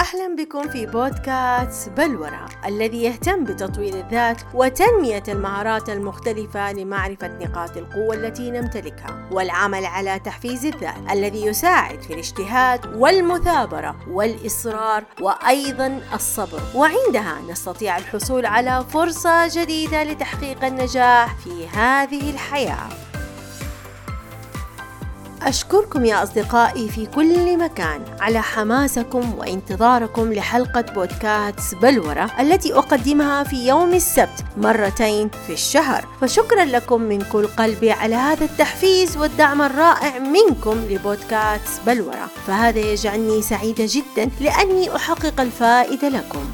أهلا بكم في بودكاست بلورة الذي يهتم بتطوير الذات وتنمية المهارات المختلفة لمعرفة نقاط القوة التي نمتلكها والعمل على تحفيز الذات الذي يساعد في الاجتهاد والمثابرة والإصرار وأيضا الصبر. وعندها نستطيع الحصول على فرصة جديدة لتحقيق النجاح في هذه الحياة. أشكركم يا أصدقائي في كل مكان. على حماسكم وانتظاركم لحلقة بودكاست بلورة التي أقدمها في يوم السبت مرتين في الشهر. فشكرا لكم من كل قلبي على هذا التحفيز والدعم الرائع منكم لبودكاست بلورة. فهذا يجعلني سعيدة جدا لأني أحقق الفائدة لكم.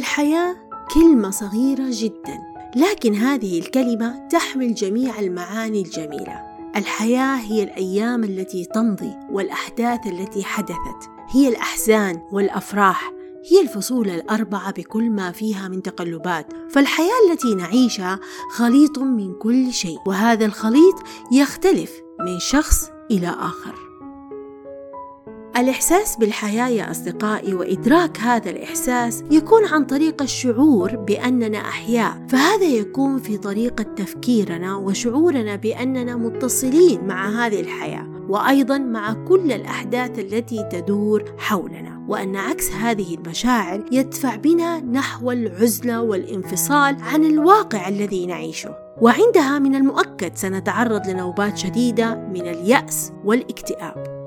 الحياة كلمة صغيرة جدا لكن هذه الكلمة تحمل جميع المعاني الجميلة. الحياة هي الأيام التي تمضي والأحداث التي حدثت. هي الأحزان والأفراح هي الفصول الأربعة بكل ما فيها من تقلبات. فالحياة التي نعيشها خليط من كل شيء وهذا الخليط يختلف من شخص إلى آخر. الإحساس بالحياة يا أصدقائي وإدراك هذا الإحساس يكون عن طريق الشعور بأننا أحياء، فهذا يكون في طريقة تفكيرنا وشعورنا بأننا متصلين مع هذه الحياة، وأيضا مع كل الأحداث التي تدور حولنا، وأن عكس هذه المشاعر يدفع بنا نحو العزلة والانفصال عن الواقع الذي نعيشه. وعندها من المؤكد سنتعرض لنوبات شديدة من اليأس والاكتئاب.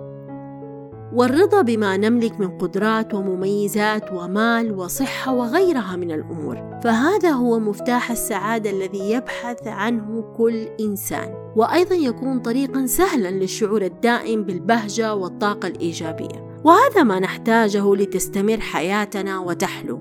والرضا بما نملك من قدرات ومميزات ومال وصحة وغيرها من الأمور. فهذا هو مفتاح السعادة الذي يبحث عنه كل إنسان. وأيضا يكون طريقا سهلا للشعور الدائم بالبهجة والطاقة الإيجابية. وهذا ما نحتاجه لتستمر حياتنا وتحلو.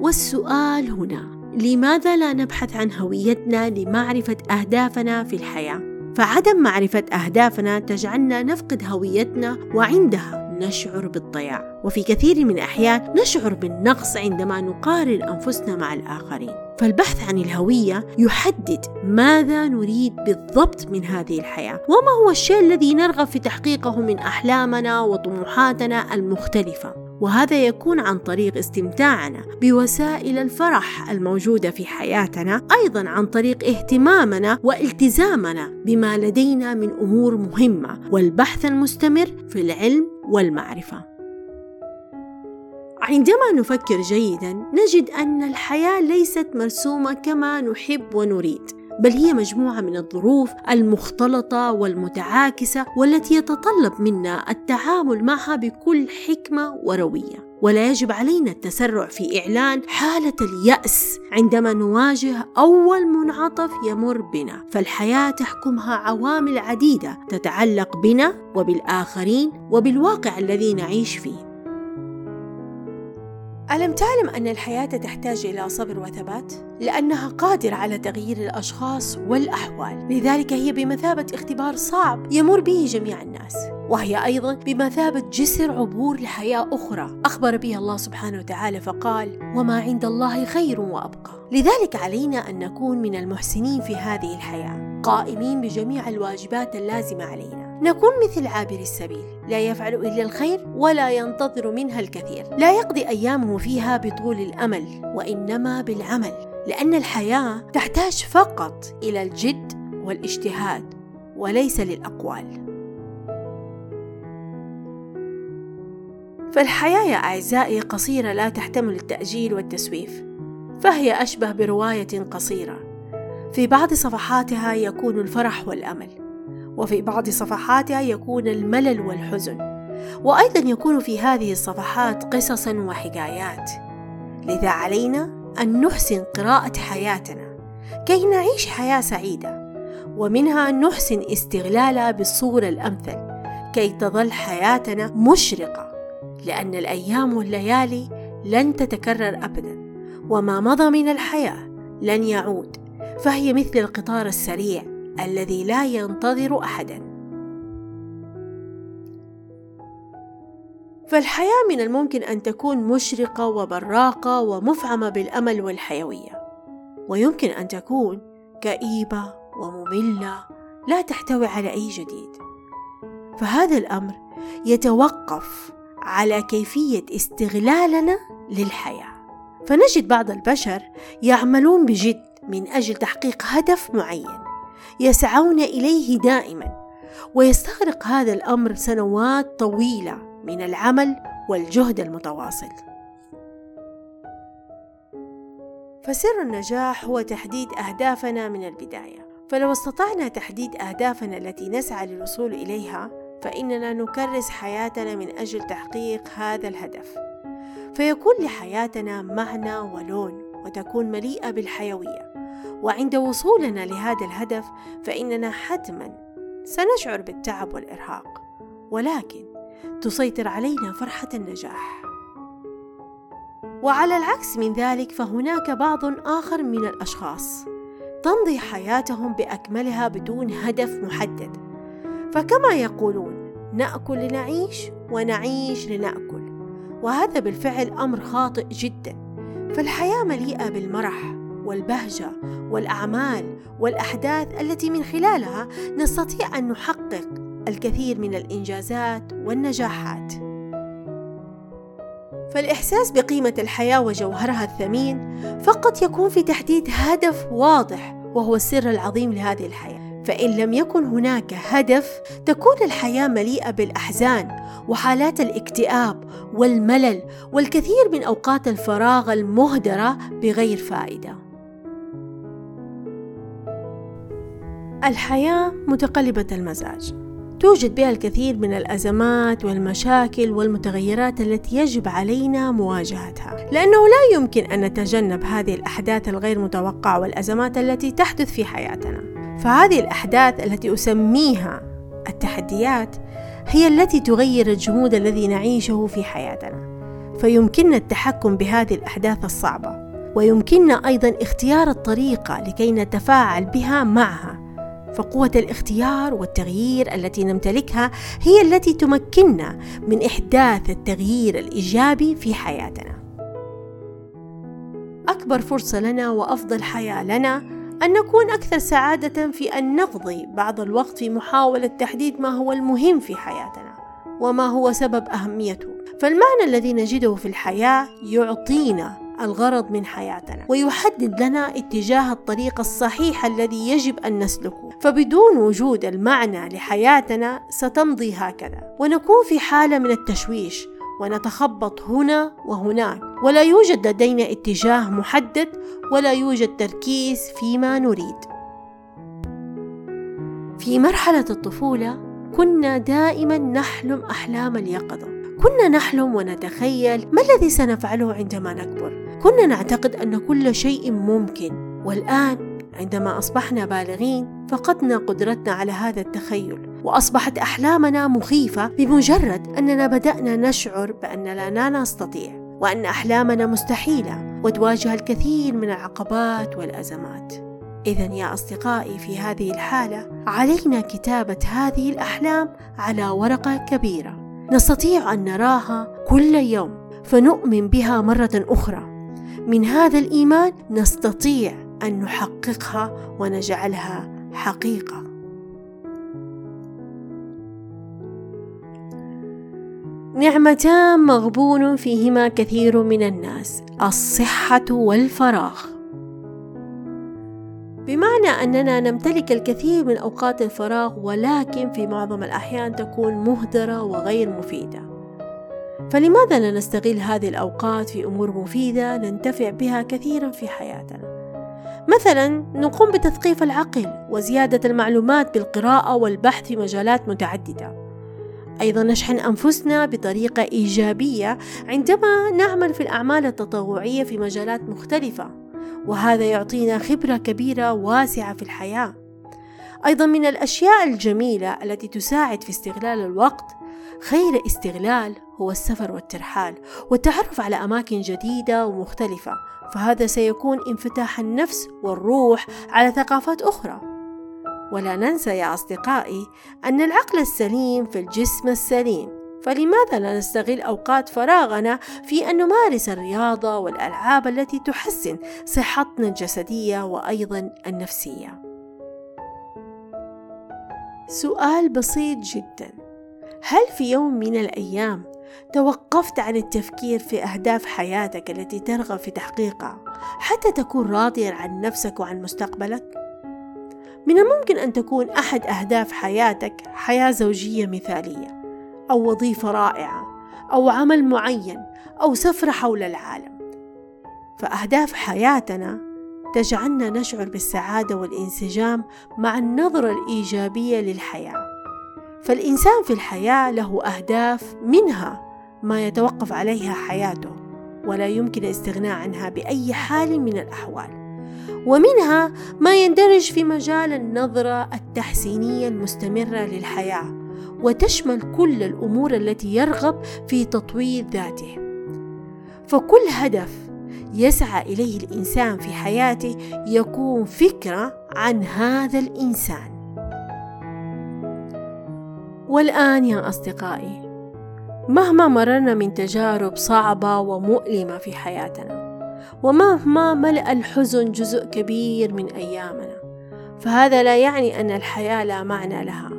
والسؤال هنا لماذا لا نبحث عن هويتنا لمعرفة أهدافنا في الحياة؟ فعدم معرفة أهدافنا تجعلنا نفقد هويتنا وعندها نشعر بالضياع. وفي كثير من الأحيان نشعر بالنقص عندما نقارن أنفسنا مع الآخرين. فالبحث عن الهوية يحدد ماذا نريد بالضبط من هذه الحياة. وما هو الشيء الذي نرغب في تحقيقه من أحلامنا وطموحاتنا المختلفة. وهذا يكون عن طريق استمتاعنا بوسائل الفرح الموجودة في حياتنا أيضا عن طريق اهتمامنا والتزامنا بما لدينا من أمور مهمة والبحث المستمر في العلم والمعرفة. عندما نفكر جيدا نجد أن الحياة ليست مرسومة كما نحب ونريد. بل هي مجموعة من الظروف المختلطة والمتعاكسة والتي يتطلب منا التعامل معها بكل حكمة وروية. ولا يجب علينا التسرع في إعلان حالة اليأس عندما نواجه أول منعطف يمر بنا. فالحياة تحكمها عوامل عديدة تتعلق بنا وبالآخرين وبالواقع الذي نعيش فيه. ألم تعلم أن الحياة تحتاج إلى صبر وثبات؟ لأنها قادرة على تغيير الأشخاص والأحوال، لذلك هي بمثابة اختبار صعب يمر به جميع الناس، وهي أيضا بمثابة جسر عبور لحياة أخرى أخبر بها الله سبحانه وتعالى فقال: وما عند الله خير وأبقى. لذلك علينا أن نكون من المحسنين في هذه الحياة، قائمين بجميع الواجبات اللازمة علينا. نكون مثل عابر السبيل. لا يفعل إلا الخير ولا ينتظر منها الكثير. لا يقضي أيامه فيها بطول الأمل وإنما بالعمل لأن الحياة تحتاج فقط إلى الجد والاجتهاد وليس للأقوال. فالحياة يا أعزائي قصيرة لا تحتمل التأجيل والتسويف فهي أشبه برواية قصيرة. في بعض صفحاتها يكون الفرح والأمل. وفي بعض صفحاتها يكون الملل والحزن وأيضا يكون في هذه الصفحات قصصا وحكايات. لذا علينا أن نحسن قراءة حياتنا كي نعيش حياة سعيدة ومنها أن نحسن استغلالها بالصورة الأمثل كي تظل حياتنا مشرقة لأن الأيام والليالي لن تتكرر ابدا وما مضى من الحياة لن يعود فهي مثل القطار السريع الذي لا ينتظر أحدا. فالحياة من الممكن أن تكون مشرقة وبراقة ومفعمة بالأمل والحيوية ويمكن أن تكون كئيبة ومملة لا تحتوي على أي جديد. فهذا الأمر يتوقف على كيفية استغلالنا للحياة. فنجد بعض البشر يعملون بجد من أجل تحقيق هدف معين. يسعون إليه دائما ويستغرق هذا الأمر سنوات طويلة من العمل والجهد المتواصل. فسر النجاح هو تحديد أهدافنا من البداية. فلو استطعنا تحديد أهدافنا التي نسعى للوصول إليها فإننا نكرس حياتنا من أجل تحقيق هذا الهدف. فيكون لحياتنا معنى ولون وتكون مليئة بالحيوية. وعند وصولنا لهذا الهدف فإننا حتما سنشعر بالتعب والإرهاق ولكن تسيطر علينا فرحة النجاح. وعلى العكس من ذلك فهناك بعض آخر من الأشخاص تمضي حياتهم بأكملها بدون هدف محدد. فكما يقولون نأكل لنعيش ونعيش لنأكل وهذا بالفعل أمر خاطئ جدا فالحياة مليئة بالمرح والبهجة والأعمال والأحداث التي من خلالها نستطيع أن نحقق الكثير من الإنجازات والنجاحات. فالإحساس بقيمة الحياة وجوهرها الثمين فقط يكون في تحديد هدف واضح وهو السر العظيم لهذه الحياة. فإن لم يكن هناك هدف تكون الحياة مليئة بالأحزان وحالات الاكتئاب والملل والكثير من أوقات الفراغ المهدرة بغير فائدة. الحياة متقلبة المزاج. توجد بها الكثير من الأزمات والمشاكل والمتغيرات التي يجب علينا مواجهتها. لأنه لا يمكن أن نتجنب هذه الأحداث الغير متوقعة والأزمات التي تحدث في حياتنا. فهذه الأحداث التي أسميها التحديات هي التي تغير الجمود الذي نعيشه في حياتنا. فيمكننا التحكم بهذه الأحداث الصعبة ويمكننا أيضا اختيار الطريقة لكي نتفاعل بها معها. فقوة الاختيار والتغيير التي نمتلكها هي التي تمكننا من إحداث التغيير الإيجابي في حياتنا. أكبر فرصة لنا وأفضل حياة لنا أن نكون أكثر سعادة في أن نقضي بعض الوقت في محاولة تحديد ما هو المهم في حياتنا وما هو سبب أهميته. فالمعنى الذي نجده في الحياة يعطينا الغرض من حياتنا ويحدد لنا اتجاه الطريق الصحيح الذي يجب أن نسلكه. فبدون وجود المعنى لحياتنا ستمضي هكذا. ونكون في حالة من التشويش ونتخبط هنا وهناك. ولا يوجد لدينا اتجاه محدد ولا يوجد تركيز فيما نريد. في مرحلة الطفولة كنا دائما نحلم أحلام اليقظة. كنا نحلم ونتخيل ما الذي سنفعله عندما نكبر. كنا نعتقد أن كل شيء ممكن والآن عندما أصبحنا بالغين فقدنا قدرتنا على هذا التخيل وأصبحت أحلامنا مخيفة بمجرد أننا بدأنا نشعر باننا لا نستطيع وأن أحلامنا مستحيلة وتواجه الكثير من العقبات والأزمات. اذا يا أصدقائي في هذه الحالة علينا كتابة هذه الأحلام على ورقة كبيرة. نستطيع أن نراها كل يوم فنؤمن بها مرة أخرى. من هذا الإيمان نستطيع أن نحققها ونجعلها حقيقة. نعمتان مغبون فيهما كثير من الناس الصحة والفراغ. بمعنى أننا نمتلك الكثير من أوقات الفراغ ولكن في معظم الأحيان تكون مهدرة وغير مفيدة. فلماذا لا نستغل هذه الأوقات في أمور مفيدة ننتفع بها كثيرا في حياتنا؟ مثلا نقوم بتثقيف العقل وزيادة المعلومات بالقراءة والبحث في مجالات متعددة. أيضا نشحن أنفسنا بطريقة إيجابية عندما نعمل في الأعمال التطوعية في مجالات مختلفة، وهذا يعطينا خبرة كبيرة واسعة في الحياة. أيضا من الأشياء الجميلة التي تساعد في استغلال الوقت خير استغلال هو السفر والترحال والتعرف على أماكن جديدة ومختلفة فهذا سيكون انفتاح النفس والروح على ثقافات أخرى ولا ننسى يا أصدقائي أن العقل السليم في الجسم السليم فلماذا لا نستغل أوقات فراغنا في أن نمارس الرياضة والألعاب التي تحسن صحتنا الجسدية وأيضا النفسية؟ سؤال بسيط جدا هل في يوم من الأيام توقفت عن التفكير في أهداف حياتك التي ترغب في تحقيقها حتى تكون راضيا عن نفسك وعن مستقبلك؟ من الممكن أن تكون أحد أهداف حياتك حياة زوجية مثالية أو وظيفة رائعة أو عمل معين أو سفرة حول العالم فأهداف حياتنا تجعلنا نشعر بالسعادة والانسجام مع النظرة الإيجابية للحياة فالإنسان في الحياة له أهداف منها ما يتوقف عليها حياته ولا يمكن الاستغناء عنها بأي حال من الأحوال. ومنها ما يندرج في مجال النظرة التحسينية المستمرة للحياة وتشمل كل الأمور التي يرغب في تطوير ذاته. فكل هدف يسعى إليه الإنسان في حياته يكون فكرة عن هذا الإنسان. والآن يا أصدقائي مهما مررنا من تجارب صعبة ومؤلمة في حياتنا ومهما ملأ الحزن جزء كبير من أيامنا فهذا لا يعني أن الحياة لا معنى لها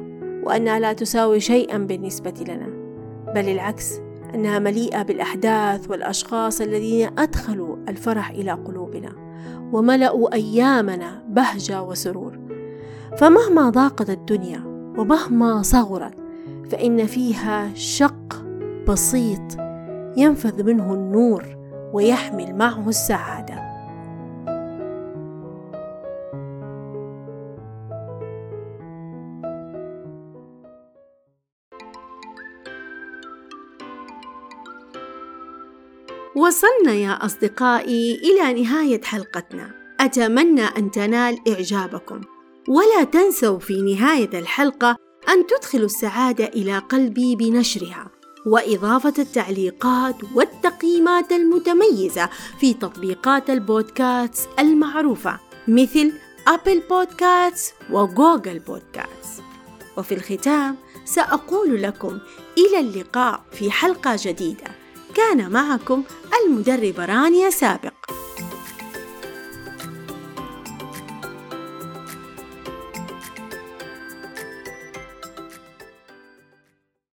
وأنها لا تساوي شيئا بالنسبة لنا بل العكس أنها مليئة بالأحداث والأشخاص الذين أدخلوا الفرح إلى قلوبنا وملأوا أيامنا بهجة وسرور. فمهما ضاقت الدنيا ومهما صغرت فإن فيها شق بسيط ينفذ منه النور ويحمل معه السعادة. وصلنا يا أصدقائي إلى نهاية حلقتنا. أتمنى أن تنال إعجابكم. ولا تنسوا في نهاية الحلقة أن تدخلوا السعادة إلى قلبي بنشرها وإضافة التعليقات والتقييمات المتميزة في تطبيقات البودكاست المعروفة مثل أبل بودكاست وجوجل بودكاست. وفي الختام سأقول لكم إلى اللقاء في حلقة جديدة. كان معكم المدربة رانيا سابق.